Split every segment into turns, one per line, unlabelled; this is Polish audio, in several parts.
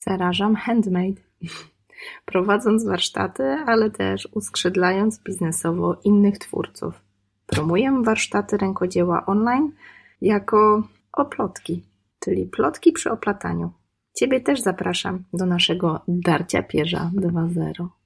Zarażam handmade. Prowadząc warsztaty, ale też uskrzydlając biznesowo innych twórców. Promuję warsztaty rękodzieła online jako oplotki, czyli plotki przy oplataniu. Ciebie też zapraszam do naszego Darcia Pierza 2.0.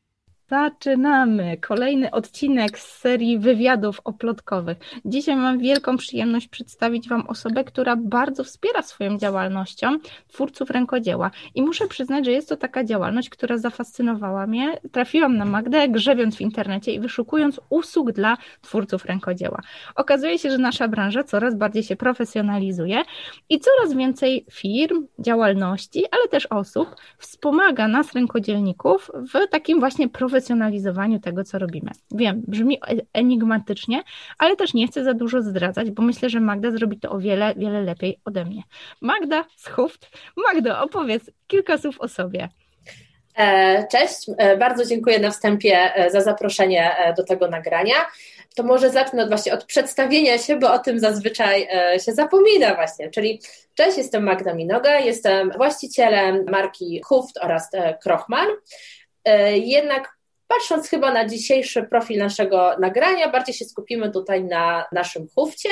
Zaczynamy kolejny odcinek z serii wywiadów oplotkowych. Dzisiaj mam wielką przyjemność przedstawić Wam osobę, która bardzo wspiera swoją działalnością twórców rękodzieła. I muszę przyznać, że jest to taka działalność, która zafascynowała mnie. Trafiłam na Magdę, grzebiąc w internecie i wyszukując usług dla twórców rękodzieła. Okazuje się, że nasza branża coraz bardziej się profesjonalizuje i coraz więcej firm, działalności, ale też osób wspomaga nas, rękodzielników, w takim właśnie profesjonalizmie profesjonalizowaniu tego, co robimy. Wiem, brzmi enigmatycznie, ale też nie chcę za dużo zdradzać, bo myślę, że Magda zrobi to o wiele, wiele lepiej ode mnie. Magda z Huft. Magdo, opowiedz kilka słów o sobie.
E, cześć, e, bardzo dziękuję na wstępie e, za zaproszenie do tego nagrania. To może zacznę od właśnie od przedstawienia się, bo o tym zazwyczaj się zapomina właśnie. Czyli cześć, jestem Magda Minoga, jestem właścicielem marki Huft oraz Krochman. Jednak Patrząc chyba na dzisiejszy profil naszego nagrania, bardziej się skupimy tutaj na naszym hufcie,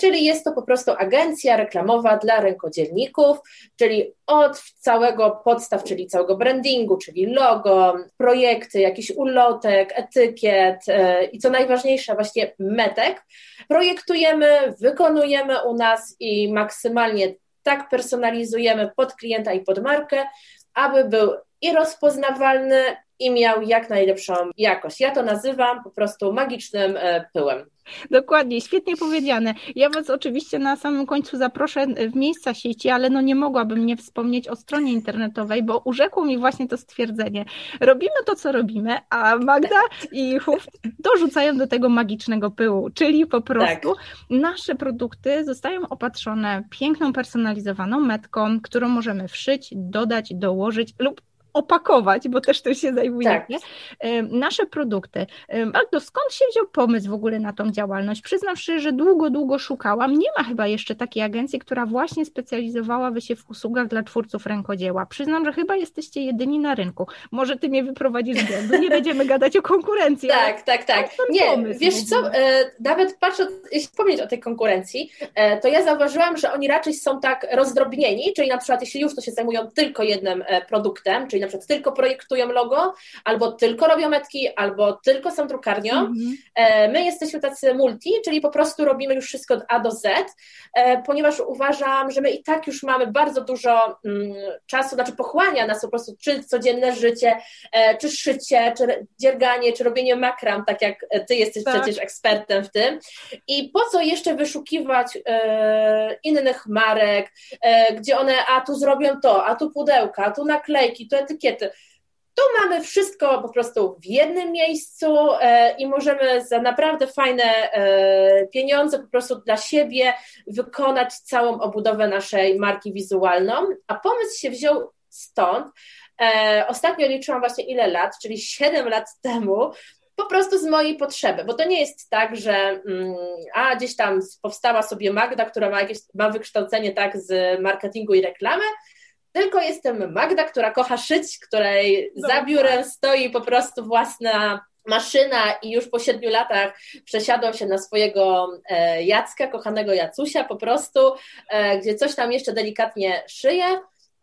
czyli jest to po prostu agencja reklamowa dla rękodzielników, czyli od całego podstaw, czyli całego brandingu, czyli logo, projekty, jakiś ulotek, etykiet e, i co najważniejsze, właśnie metek, projektujemy, wykonujemy u nas i maksymalnie tak personalizujemy pod klienta i pod markę, aby był i rozpoznawalny, i miał jak najlepszą jakość. Ja to nazywam po prostu magicznym e, pyłem.
Dokładnie, świetnie powiedziane. Ja Was oczywiście na samym końcu zaproszę w miejsca sieci, ale no nie mogłabym nie wspomnieć o stronie internetowej, bo urzekło mi właśnie to stwierdzenie. Robimy to, co robimy, a Magda i Huf dorzucają do tego magicznego pyłu, czyli po prostu tak. nasze produkty zostają opatrzone piękną, personalizowaną metką, którą możemy wszyć, dodać, dołożyć lub opakować, bo też to się zajmuje. Tak. Nasze produkty. Magdo, skąd się wziął pomysł w ogóle na tą działalność? Przyznam szczerze, że długo, długo szukałam. Nie ma chyba jeszcze takiej agencji, która właśnie specjalizowałaby się w usługach dla twórców rękodzieła. Przyznam, że chyba jesteście jedyni na rynku. Może ty mnie wyprowadzisz z błędu, nie będziemy gadać o konkurencji.
tak, tak, tak. Nie, wiesz co, e, nawet patrząc, jeśli wspomnieć o tej konkurencji, e, to ja zauważyłam, że oni raczej są tak rozdrobnieni, czyli na przykład jeśli już to się zajmują tylko jednym e, produktem, czyli na przykład tylko projektują logo, albo tylko robią metki, albo tylko są drukarnią. Mhm. E, my jesteśmy tacy multi, czyli po prostu robimy już wszystko od A do Z, e, ponieważ uważam, że my i tak już mamy bardzo dużo mm, czasu, znaczy pochłania nas po prostu czy codzienne życie, e, czy szycie, czy dzierganie, czy robienie makram, tak jak ty jesteś tak. przecież ekspertem w tym. I po co jeszcze wyszukiwać innych marek, gdzie one, a tu zrobią to, a tu pudełka, a tu naklejki, tu etykiety. Tu mamy wszystko po prostu w jednym miejscu e, i możemy za naprawdę fajne e, pieniądze po prostu dla siebie wykonać całą obudowę naszej marki wizualną. A pomysł się wziął stąd. E, ostatnio liczyłam właśnie ile lat, czyli 7 lat temu, po prostu z mojej potrzeby, bo to nie jest tak, że mm, a gdzieś tam powstała sobie Magda, która ma jakieś ma wykształcenie tak z marketingu i reklamy tylko jestem Magda, która kocha szyć, której za biurem stoi po prostu własna maszyna i już po siedmiu latach przesiadłam się na swojego e, Jacka, kochanego Jacusia po prostu, e, gdzie coś tam jeszcze delikatnie szyję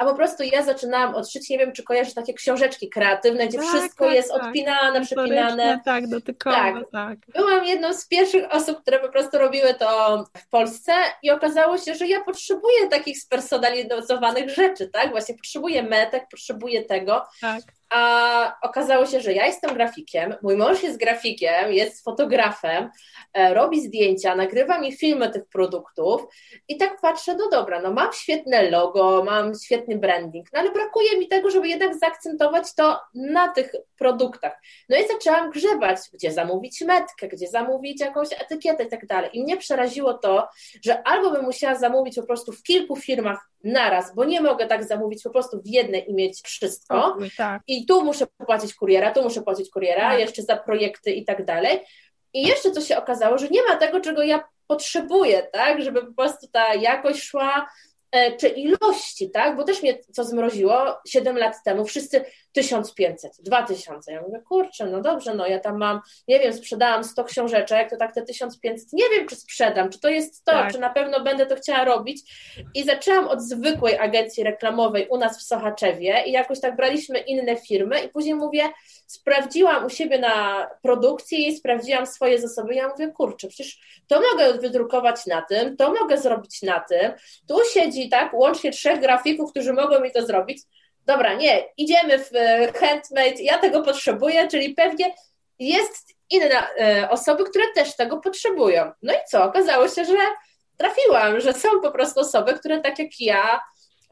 a po prostu ja zaczynałam odszyć, nie wiem, czy kojarzysz takie książeczki kreatywne, gdzie tak, wszystko tak, jest tak. odpinane, przepinane.
Tak, dotykowe, tak. tak.
Byłam jedną z pierwszych osób, które po prostu robiły to w Polsce i okazało się, że ja potrzebuję takich spersonalizowanych rzeczy, tak? Właśnie potrzebuję metek, potrzebuję tego. Tak a okazało się, że ja jestem grafikiem, mój mąż jest grafikiem, jest fotografem, e, robi zdjęcia, nagrywa mi filmy tych produktów i tak patrzę, no dobra, no mam świetne logo, mam świetny branding, no ale brakuje mi tego, żeby jednak zaakcentować to na tych produktach. No i zaczęłam grzebać, gdzie zamówić metkę, gdzie zamówić jakąś etykietę i tak dalej. I mnie przeraziło to, że albo bym musiała zamówić po prostu w kilku firmach naraz, bo nie mogę tak zamówić po prostu w jednej i mieć wszystko. tak. I tu muszę płacić kuriera, tu muszę płacić kuriera, tak. jeszcze za projekty i tak dalej. I jeszcze co się okazało, że nie ma tego, czego ja potrzebuję, tak, żeby po prostu ta jakość szła e, czy ilości, tak? Bo też mnie co zmroziło 7 lat temu, wszyscy 1500, 2000. Ja mówię, kurczę, no dobrze, no ja tam mam, nie wiem, sprzedałam 100 książeczek, to tak te 1500, nie wiem, czy sprzedam, czy to jest to, tak. czy na pewno będę to chciała robić. I zaczęłam od zwykłej agencji reklamowej u nas w Sochaczewie i jakoś tak braliśmy inne firmy i później mówię, sprawdziłam u siebie na produkcji i sprawdziłam swoje zasoby. Ja mówię, kurczę, przecież to mogę wydrukować na tym, to mogę zrobić na tym. Tu siedzi tak łącznie trzech grafików, którzy mogą mi to zrobić dobra, nie, idziemy w e, handmade, ja tego potrzebuję, czyli pewnie jest inne e, osoby, które też tego potrzebują. No i co? Okazało się, że trafiłam, że są po prostu osoby, które tak jak ja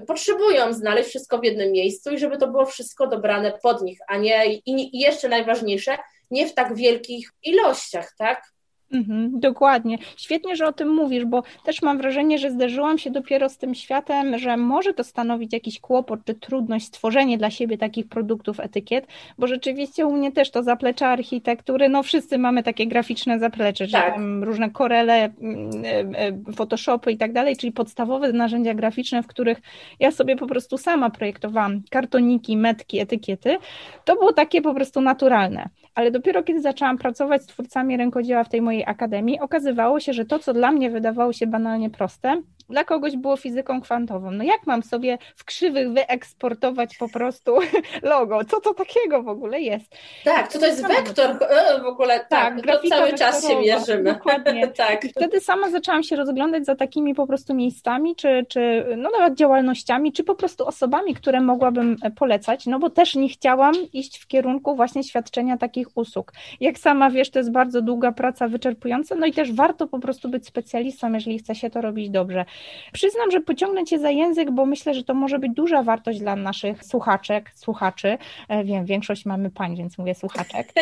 potrzebują znaleźć wszystko w jednym miejscu i żeby to było wszystko dobrane pod nich, a nie i jeszcze najważniejsze, nie w tak wielkich ilościach, tak?
Mhm, dokładnie. Świetnie, że o tym mówisz, bo też mam wrażenie, że zderzyłam się dopiero z tym światem, że może to stanowić jakiś kłopot czy trudność stworzenie dla siebie takich produktów, etykiet, bo rzeczywiście u mnie też to zaplecze architektury, no wszyscy mamy takie graficzne zaplecze, tak. tam różne korele, mm, e, e, Photoshopy i tak dalej, czyli podstawowe narzędzia graficzne, w których ja sobie po prostu sama projektowałam kartoniki, metki, etykiety. To było takie po prostu naturalne ale dopiero kiedy zaczęłam pracować z twórcami rękodzieła w tej mojej akademii, okazywało się, że to, co dla mnie wydawało się banalnie proste, dla kogoś było fizyką kwantową. No jak mam sobie w krzywych wyeksportować po prostu logo? Co to takiego w ogóle jest?
Tak, co to jest wektor e, w ogóle? Tak, tak to cały czas się mierzymy.
Dokładnie. tak. Wtedy sama zaczęłam się rozglądać za takimi po prostu miejscami, czy, czy no nawet działalnościami, czy po prostu osobami, które mogłabym polecać, no bo też nie chciałam iść w kierunku właśnie świadczenia takich usług. Jak sama wiesz, to jest bardzo długa praca, wyczerpująca, no i też warto po prostu być specjalistą, jeżeli chce się to robić dobrze. Przyznam, że pociągnę Cię za język, bo myślę, że to może być duża wartość dla naszych słuchaczek, słuchaczy. E, wiem, większość mamy pań, więc mówię słuchaczek.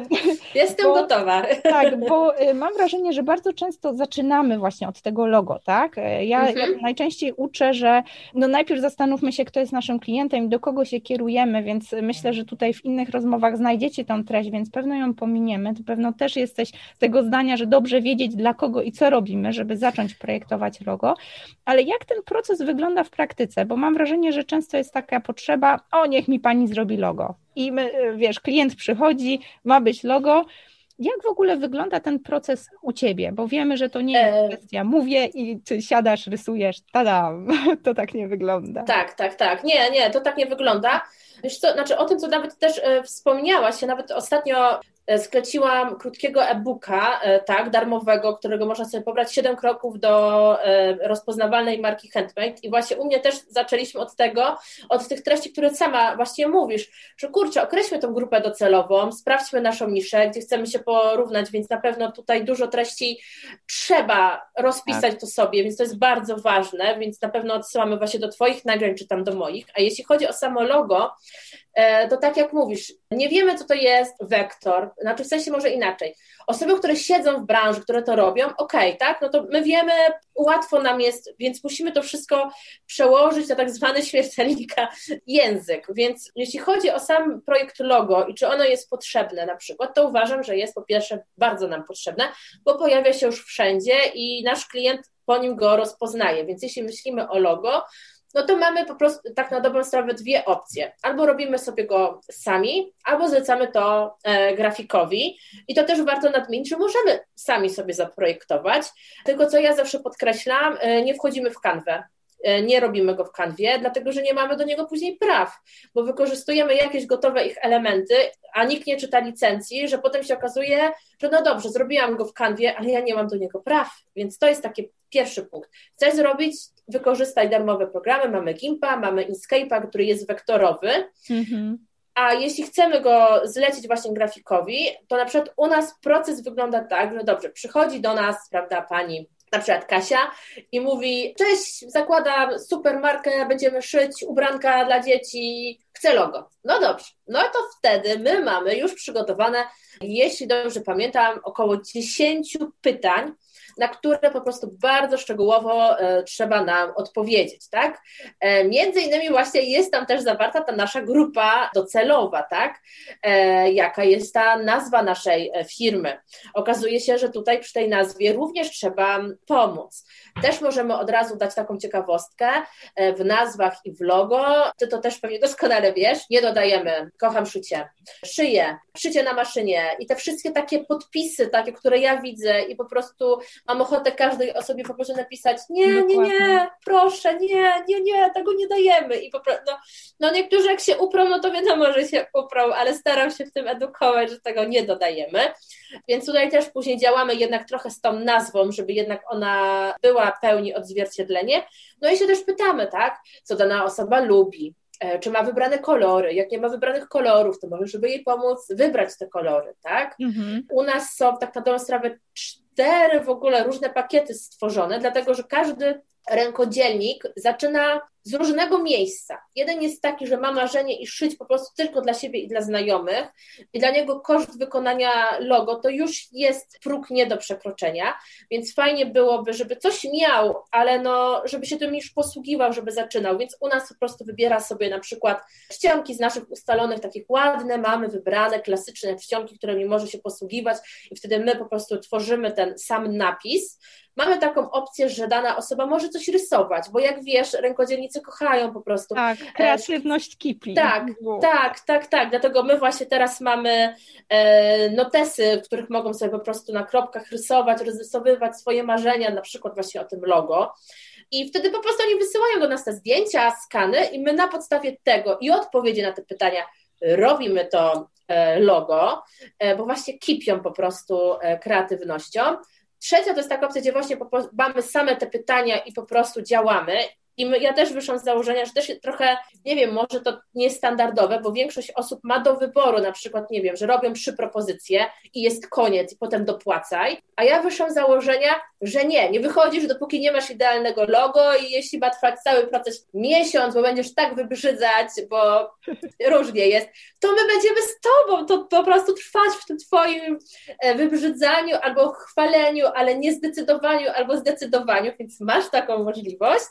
Jestem bo, gotowa.
Tak, bo e, mam wrażenie, że bardzo często zaczynamy właśnie od tego logo, tak? E, ja, mhm. ja najczęściej uczę, że no najpierw zastanówmy się, kto jest naszym klientem i do kogo się kierujemy, więc myślę, że tutaj w innych rozmowach znajdziecie tą treść, więc pewno ją pominiemy. To pewno też jesteś tego zdania, że dobrze wiedzieć dla kogo i co robimy, żeby zacząć projektować logo. Ale jak ten proces wygląda w praktyce? Bo mam wrażenie, że często jest taka potrzeba, o niech mi pani zrobi logo. I my, wiesz, klient przychodzi, ma być logo. Jak w ogóle wygląda ten proces u ciebie? Bo wiemy, że to nie jest e, kwestia mówię i czy siadasz, rysujesz, tada, to tak nie wygląda.
Tak, tak, tak. Nie, nie, to tak nie wygląda. Wiesz co, znaczy o tym, co nawet też e, wspomniałaś, ja nawet ostatnio E, skleciłam krótkiego e-booka, e, tak, darmowego, którego można sobie pobrać 7 kroków do e, rozpoznawalnej marki Handmade i właśnie u mnie też zaczęliśmy od tego, od tych treści, które sama właśnie mówisz, że kurczę, określmy tą grupę docelową, sprawdźmy naszą niszę, gdzie chcemy się porównać, więc na pewno tutaj dużo treści trzeba rozpisać tak. to sobie, więc to jest bardzo ważne, więc na pewno odsyłamy właśnie do Twoich nagrań, czy tam do moich, a jeśli chodzi o samo logo, E, to tak jak mówisz, nie wiemy, co to jest wektor, znaczy w sensie może inaczej. Osoby, które siedzą w branży, które to robią, okej, okay, tak, no to my wiemy, łatwo nam jest, więc musimy to wszystko przełożyć na tak zwany śmiertelnika język. Więc jeśli chodzi o sam projekt logo i czy ono jest potrzebne na przykład, to uważam, że jest po pierwsze bardzo nam potrzebne, bo pojawia się już wszędzie i nasz klient po nim go rozpoznaje. Więc jeśli myślimy o logo, no to mamy po prostu tak na dobrą sprawę dwie opcje. Albo robimy sobie go sami, albo zlecamy to e, grafikowi. I to też warto nadmienić, że możemy sami sobie zaprojektować. Tylko co ja zawsze podkreślam, e, nie wchodzimy w kanwę. E, nie robimy go w kanwie, dlatego że nie mamy do niego później praw, bo wykorzystujemy jakieś gotowe ich elementy, a nikt nie czyta licencji, że potem się okazuje, że no dobrze, zrobiłam go w kanwie, ale ja nie mam do niego praw, więc to jest taki pierwszy punkt. Chcesz zrobić, wykorzystaj darmowe programy, mamy Gimpa, mamy Inkscape'a, który jest wektorowy, mhm. A jeśli chcemy go zlecić właśnie grafikowi, to na przykład u nas proces wygląda tak, że dobrze, przychodzi do nas, prawda, pani na przykład Kasia i mówi, cześć, zakładam super markę, będziemy szyć ubranka dla dzieci, chcę logo. No dobrze, no to wtedy my mamy już przygotowane, jeśli dobrze pamiętam, około 10 pytań, na które po prostu bardzo szczegółowo e, trzeba nam odpowiedzieć, tak? E, między innymi właśnie jest tam też zawarta ta nasza grupa docelowa, tak? Jaka jest ta nazwa naszej firmy. Okazuje się, że tutaj przy tej nazwie również trzeba pomóc. Też możemy od razu dać taką ciekawostkę w nazwach i w logo. Ty to też pewnie doskonale wiesz. Nie dodajemy kocham szycie, szyję, szycie na maszynie i te wszystkie takie podpisy, takie, które ja widzę i po prostu mam ochotę każdej osobie po prostu napisać nie, nie, nie, proszę, nie, nie, nie, tego nie dajemy i po prostu, no, no niektórzy jak się uprą, no to wiadomo, że się uprą, ale staram się w tym edukować, że tego nie dodajemy, więc tutaj też później działamy jednak trochę z tą nazwą, żeby jednak ona była pełni odzwierciedlenie, no i się też pytamy, tak, co dana osoba lubi, E, czy ma wybrane kolory. Jak nie ma wybranych kolorów, to może, żeby jej pomóc wybrać te kolory, tak? Mhm. U nas są tak na dobrą sprawę cztery w ogóle różne pakiety stworzone, dlatego że każdy rękodzielnik zaczyna z różnego miejsca. Jeden jest taki, że ma marzenie i szyć po prostu tylko dla siebie i dla znajomych, i dla niego koszt wykonania logo to już jest próg nie do przekroczenia, więc fajnie byłoby, żeby coś miał, ale no, żeby się tym już posługiwał, żeby zaczynał. Więc u nas po prostu wybiera sobie na przykład czcionki z naszych ustalonych, takich ładne, mamy wybrane, klasyczne czcionki, którymi może się posługiwać, i wtedy my po prostu tworzymy ten sam napis mamy taką opcję, że dana osoba może coś rysować, bo jak wiesz, rękodzielnicy kochają po prostu.
Tak, e, kreatywność kipi.
Tak, tak, tak, tak. Dlatego my właśnie teraz mamy e, notesy, w których mogą sobie po prostu na kropkach rysować, rozrysowywać swoje marzenia, na przykład właśnie o tym logo. I wtedy po prostu oni wysyłają do nas te zdjęcia, skany i my na podstawie tego i odpowiedzi na te pytania robimy to e, logo, bo właśnie kipią po prostu kreatywnością. Trzecia to jest taka opcja, gdzie właśnie mamy same te pytania i po prostu działamy i my, ja też wyszłam z założenia, że też trochę, nie wiem, może to niestandardowe, bo większość osób ma do wyboru, na przykład, nie wiem, że robią trzy propozycje i jest koniec i potem dopłacaj, a ja wyszłam z założenia, że nie, nie wychodzisz, dopóki nie masz idealnego logo i jeśli ma trwać cały proces miesiąc, bo będziesz tak wybrzydzać, bo różnie jest, to my będziemy z tobą, to po prostu trwać w tym twoim e, wybrzydzaniu albo chwaleniu, ale nie zdecydowaniu albo zdecydowaniu, więc masz taką możliwość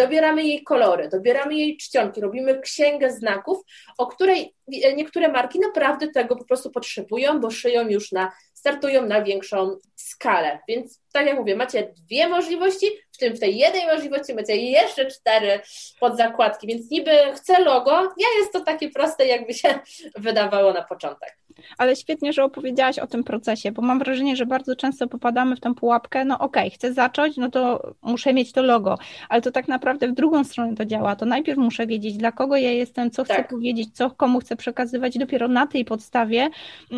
dobieramy jej kolory, dobieramy jej czcionki, robimy księgę znaków, o której niektóre marki naprawdę tego po prostu potrzebują, bo szyją już na, startują na większą skalę. Więc tak jak mówię, macie dwie możliwości, w tym w tej jednej możliwości macie jeszcze cztery podzakładki, więc niby chcę logo, nie jest to takie proste, jakby się wydawało na początek.
Ale świetnie, że opowiedziałaś o tym procesie, bo mam wrażenie, że bardzo często popadamy w tę pułapkę, no okej, okay, chcę zacząć, no to muszę mieć to logo, ale to tak naprawdę w drugą stronę to działa, to najpierw muszę wiedzieć, dla kogo ja jestem, co chcę tak. powiedzieć, co komu chcę przekazywać, dopiero na tej podstawie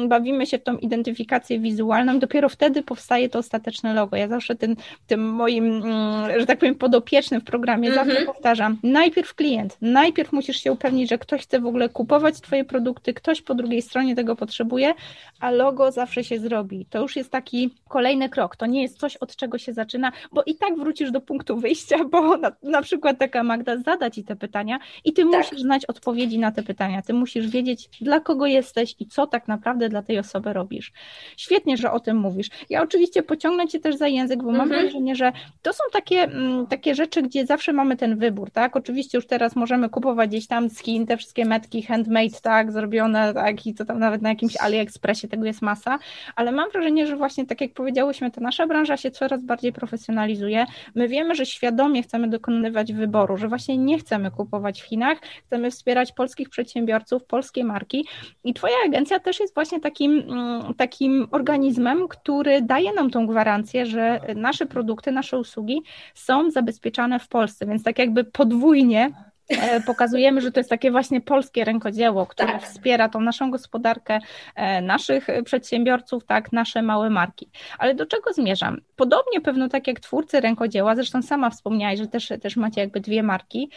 bawimy się w tą identyfikację wizualną, dopiero wtedy powstaje to ostateczne logo. Ja zawsze tym, tym moim, mm, że tak powiem, podopiecznym w programie mm -hmm. zawsze powtarzam, najpierw klient, najpierw musisz się upewnić, że ktoś chce w ogóle kupować Twoje produkty, ktoś po drugiej stronie tego potrzebuje, a logo zawsze się zrobi. To już jest taki kolejny krok, to nie jest coś, od czego się zaczyna, bo i tak wrócisz do punktu wyjścia, bo na, na przykład taka Magda zada Ci te pytania i Ty tak. musisz znać odpowiedzi na te pytania, Ty musisz wiedzieć, dla kogo jesteś i co tak naprawdę dla tej osoby robisz. Świetnie, że o tym mówisz. Ja oczywiście pociągnę Cię też za język, bo mhm. mam wrażenie, że to są takie, mm, takie rzeczy, gdzie zawsze mamy ten wybór, tak? Oczywiście już teraz możemy kupować gdzieś tam z Chin te wszystkie metki handmade, tak, zrobione, tak, i co tam nawet na jakimś AliExpressie, tego jest masa, ale mam wrażenie, że właśnie tak jak powiedziałyśmy, ta nasza branża się coraz bardziej profesjonalizuje. My wiemy, że świadomie chcemy dokonywać wyboru, że właśnie nie chcemy kupować w Chinach, chcemy wspierać polskich przedsiębiorców, polskie marki i Twoja agencja też jest właśnie takim, mm, takim organizmem, który daje nam tą gwarancję, że nasze produkty, nasze usługi są zabezpieczane w Polsce, więc tak jakby podwójnie pokazujemy, że to jest takie właśnie polskie rękodzieło, które tak. wspiera tą naszą gospodarkę, e, naszych przedsiębiorców, tak, nasze małe marki. Ale do czego zmierzam? Podobnie pewno tak jak twórcy rękodzieła, zresztą sama wspomniałaś, że też, też macie jakby dwie marki,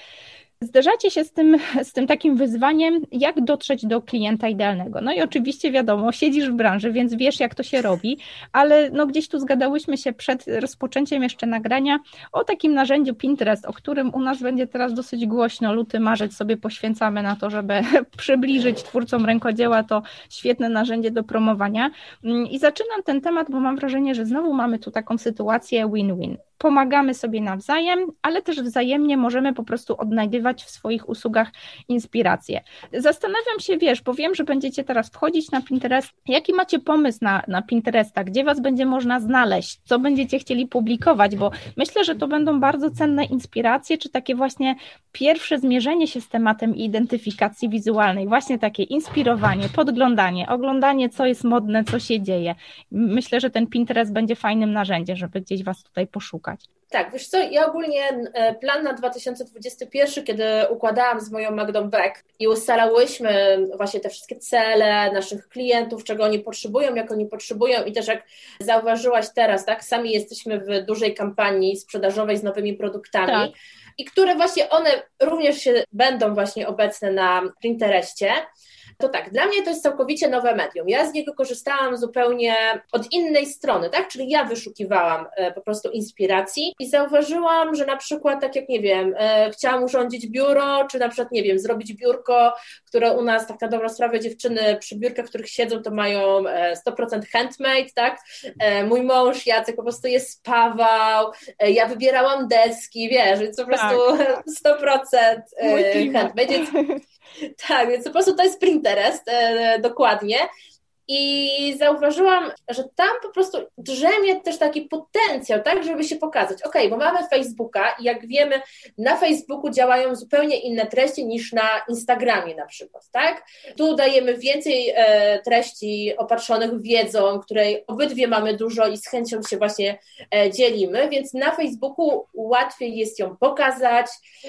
zderzacie się z tym, z tym takim wyzwaniem, jak dotrzeć do klienta idealnego. No i oczywiście wiadomo, siedzisz w branży, więc wiesz, jak to się robi, ale no gdzieś tu zgadałyśmy się przed rozpoczęciem jeszcze nagrania o takim narzędziu Pinterest, o którym u nas będzie teraz dosyć głośno. Luty, marzec sobie poświęcamy na to, żeby przybliżyć twórcom rękodzieła to świetne narzędzie do promowania. Mm, I zaczynam ten temat, bo mam wrażenie, że znowu mamy tu taką sytuację win-win pomagamy sobie nawzajem, ale też wzajemnie możemy po prostu odnajdywać w swoich usługach inspiracje. Zastanawiam się, wiesz, bo wiem, że będziecie teraz wchodzić na Pinterest. Jaki macie pomysł na, na Pinteresta? Gdzie Was będzie można znaleźć? Co będziecie chcieli publikować? Bo myślę, że to będą bardzo cenne inspiracje, czy takie właśnie pierwsze zmierzenie się z tematem identyfikacji wizualnej, właśnie takie inspirowanie, podglądanie, oglądanie, co jest modne, co się dzieje. Myślę, że ten Pinterest będzie fajnym narzędziem, żeby gdzieś Was tutaj poszukać szukać?
Tak, wiesz co, ja ogólnie e, plan na 2021, kiedy układałam z moją Magdą Beck i ustalałyśmy właśnie te wszystkie cele naszych klientów, czego oni potrzebują, jak oni potrzebują i też jak zauważyłaś teraz, tak, sami jesteśmy w dużej kampanii sprzedażowej z nowymi produktami. Tak. I które właśnie one również się będą właśnie obecne na Pinterestie to tak, dla mnie to jest całkowicie nowe medium. Ja z niego korzystałam zupełnie od innej strony, tak? Czyli ja wyszukiwałam e, po prostu inspiracji i zauważyłam, że na przykład, tak jak nie wiem, e, chciałam urządzić biuro, czy na przykład, nie wiem, zrobić biurko, które u nas, tak na dobrą sprawę, dziewczyny przy biurkach, w których siedzą, to mają 100% e, handmade, tak? Mój mąż Jacek po prostu je spawał, ja wybierałam deski, wiesz, więc po prostu tak. 100% handmade. Tak, więc po prostu to jest Pinterest, e, dokładnie. I zauważyłam, że tam po prostu drzemie też taki potencjał, tak, żeby się pokazać. Ok, bo mamy Facebooka i jak wiemy, na Facebooku działają zupełnie inne treści niż na Instagramie na przykład, tak? Tu dajemy więcej e, treści opatrzonych wiedzą, której obydwie mamy dużo i z chęcią się właśnie e, dzielimy, więc na Facebooku łatwiej jest ją pokazać,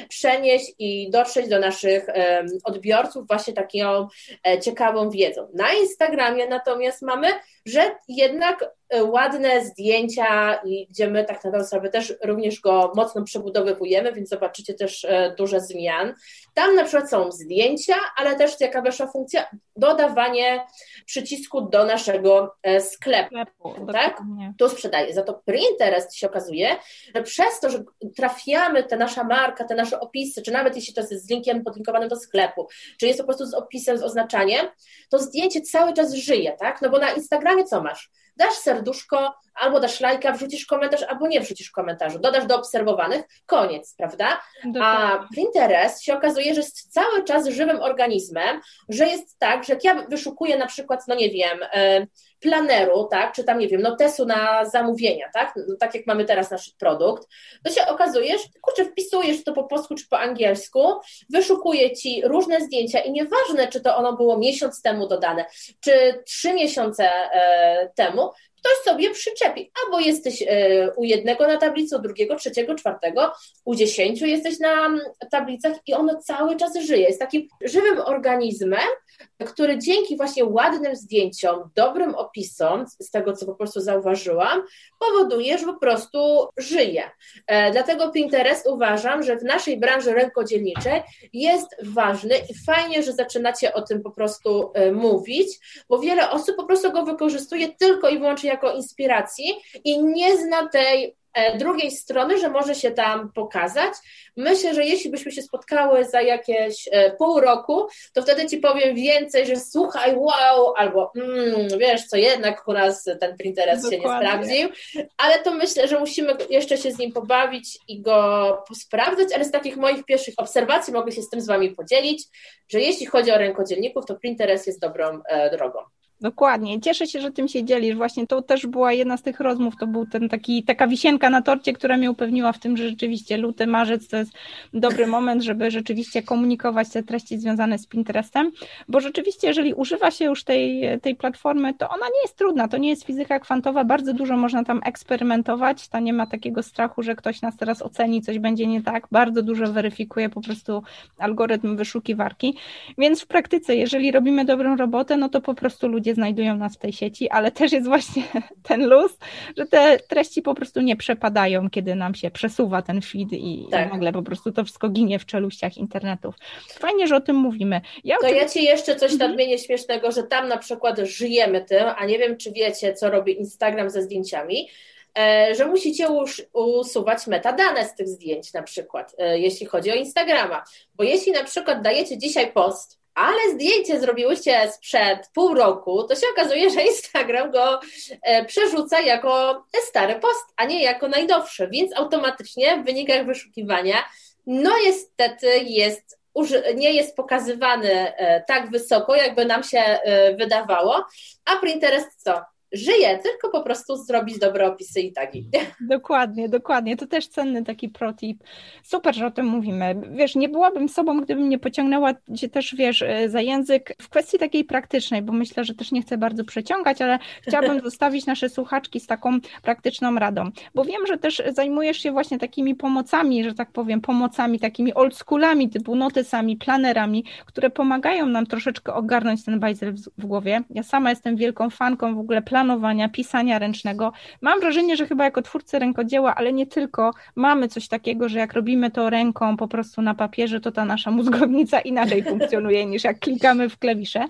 przenieść i dotrzeć do naszych e, odbiorców właśnie taką e, ciekawą wiedzą. Na Instagramie natomiast mamy, że jednak ładne zdjęcia i gdzie my tak naprawdę też również go mocno przebudowywujemy, więc zobaczycie też e, duże zmian. Tam na przykład są zdjęcia, ale też jaka weszła funkcja dodawanie przycisku do naszego e, sklepu, sklepu tak? Tu sprzedaje. Za to Pinterest się okazuje, że przez to, że trafiamy te nasza marka, te nasze opisy, czy nawet jeśli to jest z linkiem podlinkowanym do sklepu, czy jest po prostu z opisem, z oznaczeniem, to zdjęcie cały czas żyje, tak? No bo na Instagramie co masz? Dasz serduszko, albo dasz lajka, wrzucisz komentarz, albo nie wrzucisz komentarzu, dodasz do obserwowanych, koniec, prawda? A Pinterest się okazuje, że jest cały czas żywym organizmem, że jest tak, że jak ja wyszukuję na przykład, no nie wiem, e, planeru, tak, czy tam, nie wiem, notesu na zamówienia, tak, no, tak jak mamy teraz nasz produkt, to się okazuje, że kurczę, wpisujesz to po polsku czy po angielsku, wyszukuje ci różne zdjęcia i nieważne, czy to ono było miesiąc temu dodane, czy trzy miesiące e, temu, ktoś sobie przyczepi. Albo jesteś e, u jednego na tablicy, u drugiego, trzeciego, czwartego, u dziesięciu jesteś na mm, tablicach i ono cały czas żyje. Jest takim żywym organizmem, który dzięki właśnie ładnym zdjęciom, dobrym opisom, z tego co po prostu zauważyłam, powoduje, że po prostu żyje. E, dlatego Pinterest uważam, że w naszej branży rękodzielniczej jest ważny i fajnie, że zaczynacie o tym po prostu e, mówić, bo wiele osób po prostu go wykorzystuje tylko i wyłącznie jako inspiracji i nie zna tej drugiej strony, że może się tam pokazać. Myślę, że jeśli byśmy się spotkały za jakieś e, pół roku, to wtedy ci powiem więcej, że słuchaj, wow, albo mm, wiesz co, jednak u nas ten Pinterest się nie sprawdził, ale to myślę, że musimy jeszcze się z nim pobawić i go posprawdzać, ale z takich moich pierwszych obserwacji mogę się z tym z Wami podzielić, że jeśli chodzi o rękodzielników, to Pinterest jest dobrą e, drogą.
Dokładnie. Cieszę się, że tym się dzielisz. Właśnie to też była jedna z tych rozmów, to był ten taki, taka wisienka na torcie, która mnie upewniła w tym, że rzeczywiście luty, marzec to jest dobry moment, żeby rzeczywiście komunikować te treści związane z Pinterestem, bo rzeczywiście, jeżeli używa się już tej, tej platformy, to ona nie jest trudna, to nie jest fizyka kwantowa, bardzo dużo można tam eksperymentować, to nie ma takiego strachu, że ktoś nas teraz oceni, coś będzie nie tak, bardzo dużo weryfikuje po prostu algorytm wyszukiwarki, więc w praktyce, jeżeli robimy dobrą robotę, no to po prostu ludzie gdzie znajdują nas w tej sieci, ale też jest właśnie ten luz, że te treści po prostu nie przepadają, kiedy nam się przesuwa ten feed i, tak. i nagle po prostu to wszystko ginie w czeluściach internetów. Fajnie, że o tym mówimy.
Ja to ja Ci jeszcze coś mhm. nadmienię śmiesznego, że tam na przykład żyjemy tym, a nie wiem, czy wiecie, co robi Instagram ze zdjęciami, e, że musicie usuwać metadane z tych zdjęć na przykład, e, jeśli chodzi o Instagrama. Bo jeśli na przykład dajecie dzisiaj post, ale zdjęcie zrobiłyście sprzed pół roku, to się okazuje, że Instagram go e, przerzuca jako stary post, a nie jako najnowszy, więc automatycznie w wynikach wyszukiwania, no niestety jest nie jest pokazywany tak wysoko, jakby nam się wydawało, a Pinterest co? Żyje, tylko po prostu zrobić dobre opisy i tagi.
Dokładnie, dokładnie. To też cenny taki protip. Super, że o tym mówimy. Wiesz, nie byłabym sobą, gdybym nie pociągnęła cię też, wiesz, e, za język w kwestii takiej praktycznej, bo myślę, że też nie chcę bardzo przeciągać, ale chciałabym zostawić nasze słuchaczki z taką praktyczną radą, bo wiem, że też zajmujesz się właśnie takimi pomocami, że tak powiem, pomocami takimi oldschoolami, typu notesami, planerami, które pomagają nam troszeczkę ogarnąć ten bajzel w głowie. Ja sama jestem wielką fanką w ogóle planów planowania, pisania ręcznego. Mam wrażenie, że chyba jako twórcy rękodzieła, ale nie tylko, mamy coś takiego, że jak robimy to ręką po prostu na papierze, to ta nasza mózgownica inaczej funkcjonuje niż jak klikamy w klawisze.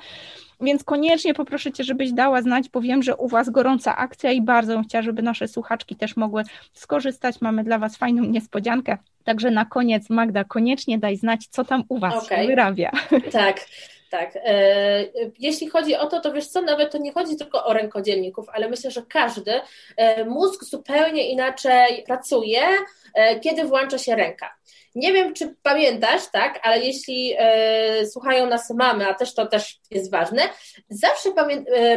Więc koniecznie poproszę Cię, żebyś dała znać, bo wiem, że u Was gorąca akcja i bardzo bym chciała, żeby nasze słuchaczki też mogły skorzystać. Mamy dla Was fajną niespodziankę. Także na koniec, Magda, koniecznie daj znać, co tam u Was okay. wyrabia.
Tak. Tak. E, jeśli chodzi o to, to wiesz co, nawet to nie chodzi tylko o rękodzielników, ale myślę, że każdy e, mózg zupełnie inaczej pracuje, e, kiedy włącza się ręka. Nie wiem, czy pamiętasz, tak, ale jeśli e, słuchają nas mamy, a też to też jest ważne, zawsze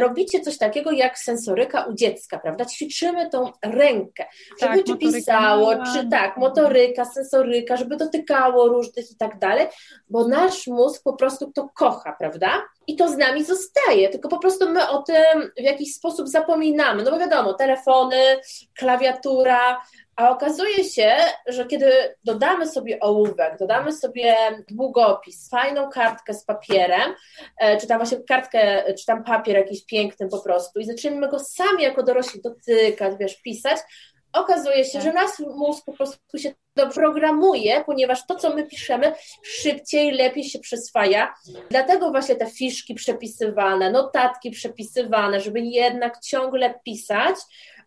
robicie coś takiego jak sensoryka u dziecka, prawda? Ćwiczymy tą rękę, żeby tak, czy pisało, czy tak, motoryka, sensoryka, żeby dotykało różnych i tak dalej, bo nasz mózg po prostu to kocha, prawda? I to z nami zostaje, tylko po prostu my o tym w jakiś sposób zapominamy. No bo wiadomo, telefony, klawiatura, a okazuje się, że kiedy dodamy sobie ołówek, dodamy sobie długopis, fajną kartkę z papierem, e, czy tam właśnie kartkę, czy tam papier jakiś piękny po prostu i zaczniemy go sami jako dorośli dotykać, wiesz, pisać, okazuje się, tak. że nasz mózg po prostu się programuje, ponieważ to, co my piszemy, szybciej, lepiej się przyswaja. Dlatego właśnie te fiszki przepisywane, notatki przepisywane, żeby jednak ciągle pisać,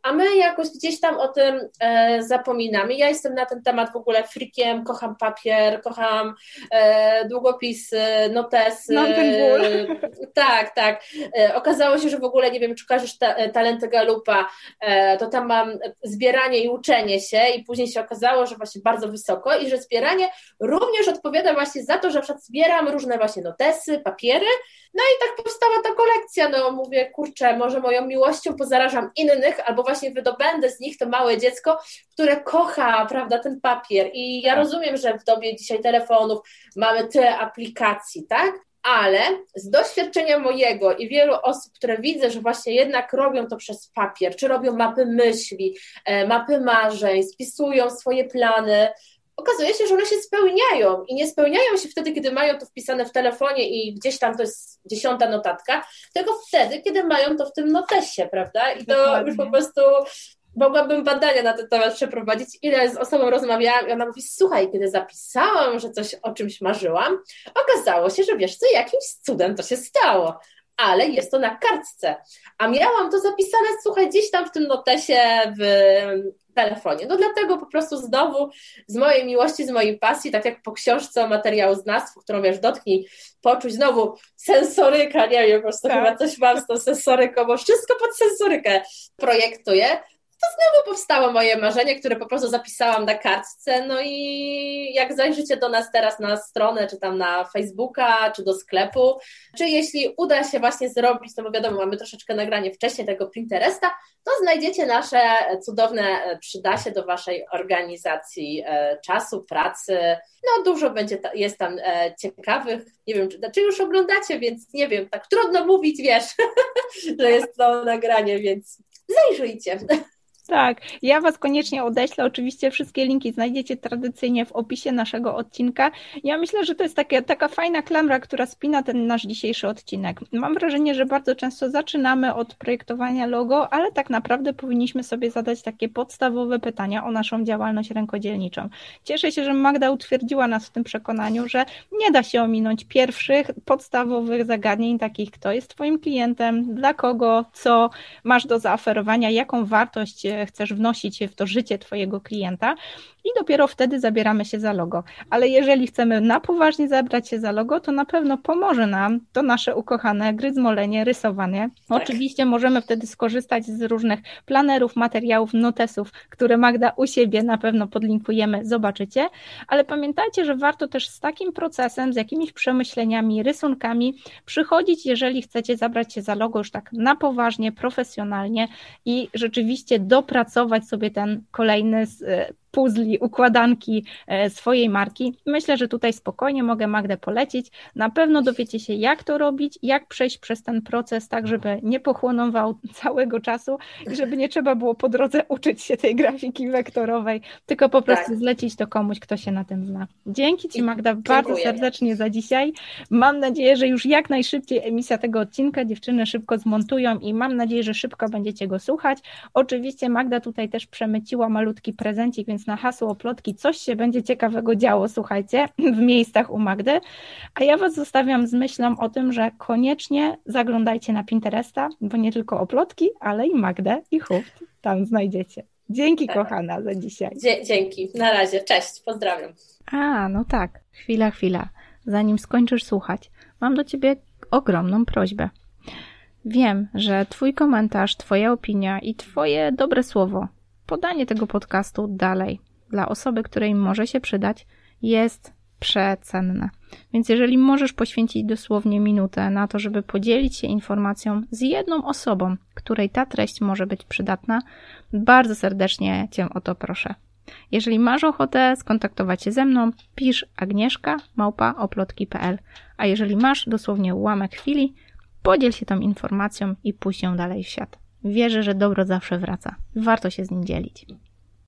a my jakoś gdzieś tam o tym e, zapominamy. Ja jestem na ten temat w ogóle frikiem, kocham papier, kocham e, długopisy, notesy.
Mam ten ból.
Tak, tak. E, okazało się, że w ogóle, nie wiem, czy kojarzysz ta, e, talenty Galupa, e, to tam mam zbieranie i uczenie się i później się okazało, że właśnie bardzo wysoko i że zbieranie również odpowiada właśnie za to, że na przykład zbieram różne właśnie notesy, papiery, no i tak powstała ta kolekcja, no mówię, kurczę, może moją miłością pozarażam innych, albo właśnie wydobędę z nich to małe dziecko, które kocha, prawda, ten papier i ja tak. rozumiem, że w dobie dzisiaj telefonów mamy tyle aplikacji, tak? ale z doświadczenia mojego i wielu osób, które widzę, że właśnie jednak robią to przez papier, czy robią mapy myśli, e, mapy marzeń, spisują swoje plany, okazuje się, że one się spełniają i nie spełniają się wtedy, kiedy mają to wpisane w telefonie i gdzieś tam to jest dziesiąta notatka, tylko wtedy, kiedy mają to w tym notesie, prawda? I to Dokładnie. już po prostu mogłabym badania na ten temat przeprowadzić, ile z osobą rozmawiałam i ona mówi, słuchaj, kiedy zapisałam, że coś o czymś marzyłam, okazało się, że wiesz co, jakimś cudem to się stało ale jest to na kartce. A miałam to zapisane, słuchaj, gdzieś tam w tym notesie w telefonie. No dlatego po prostu znowu z mojej miłości, z mojej pasji, tak jak po książce o materiału znawstwu, którą wiesz, dotknij, poczuć znowu sensoryka, nie wiem, po prostu tak. chyba coś mam z tą sensoryką, bo wszystko pod sensorykę projektuję to znowu powstało moje marzenie, które po prostu zapisałam na kartce. No i jak zajrzycie do nas teraz na stronę, czy tam na Facebooka, czy do sklepu, czy jeśli uda się właśnie zrobić, no bo wiadomo, mamy troszeczkę nagranie wcześniej tego Pinteresta, to znajdziecie nasze cudowne przydasie do Waszej organizacji e, czasu, pracy. No dużo będzie, jest tam e, ciekawych, nie wiem, czy, czy już oglądacie, więc nie wiem, tak trudno mówić, wiesz, że jest to nagranie, więc zajrzyjcie.
Tak, ja Was koniecznie odeślę. Oczywiście wszystkie linki znajdziecie tradycyjnie w opisie naszego odcinka. Ja myślę, że to jest takie, taka fajna klamra, która spina ten nasz dzisiejszy odcinek. Mam wrażenie, że bardzo często zaczynamy od projektowania logo, ale tak naprawdę powinniśmy sobie zadać takie podstawowe pytania o naszą działalność rękodzielniczą. Cieszę się, że Magda utwierdziła nas w tym przekonaniu, że nie da się ominąć pierwszych podstawowych zagadnień, takich kto jest Twoim klientem, dla kogo, co masz do zaoferowania, jaką wartość chcesz wnosić w to życie Twojego klienta i dopiero wtedy zabieramy się za logo. Ale jeżeli chcemy na poważnie zabrać się za logo, to na pewno pomoże nam to nasze ukochane gryzmolenie, rysowanie. Tak. Oczywiście możemy wtedy skorzystać z różnych planerów, materiałów, notesów, które Magda u siebie na pewno podlinkujemy, zobaczycie, ale pamiętajcie, że warto też z takim procesem, z jakimiś przemyśleniami, rysunkami przychodzić, jeżeli chcecie zabrać się za logo już tak na poważnie, profesjonalnie i rzeczywiście dopracować sobie ten kolejny puzli, układanki e, swojej marki. Myślę, że tutaj spokojnie mogę Magdę polecić. Na pewno dowiecie się, jak to robić, jak przejść przez ten proces, tak żeby nie pochłonął całego czasu i żeby nie trzeba było po drodze uczyć się tej grafiki wektorowej, tylko po prostu tak. zlecić to komuś, kto się na tym zna. Dzięki Ci Magda bardzo serdecznie za dzisiaj. Mam nadzieję, że już jak najszybciej emisja tego odcinka dziewczyny szybko zmontują i mam nadzieję, że szybko będziecie go słuchać. Oczywiście Magda tutaj też przemyciła malutki prezencik, więc na hasło plotki coś się będzie ciekawego działo, słuchajcie, w miejscach u Magdy. A ja Was zostawiam z myślą o tym, że koniecznie zaglądajcie na Pinteresta, bo nie tylko o plotki, ale i Magdę i Huft tam znajdziecie. Dzięki tak. kochana za dzisiaj.
dzięki, na razie, cześć, pozdrawiam.
A, no tak, chwila, chwila. Zanim skończysz słuchać, mam do Ciebie ogromną prośbę. Wiem, że Twój komentarz, Twoja opinia i Twoje dobre słowo podanie tego podcastu dalej dla osoby, której może się przydać, jest przecenne. Więc jeżeli możesz poświęcić dosłownie minutę na to, żeby podzielić się informacją z jedną osobą, której ta treść może być przydatna, bardzo serdecznie Cię o to proszę. Jeżeli masz ochotę skontaktować się ze mną, pisz agnieszka małpa oplotki.pl, a jeżeli masz dosłownie ułamek chwili, podziel się tą informacją i puść ją dalej w świat. Wierzę, że dobro zawsze wraca. Warto się z nim dzielić.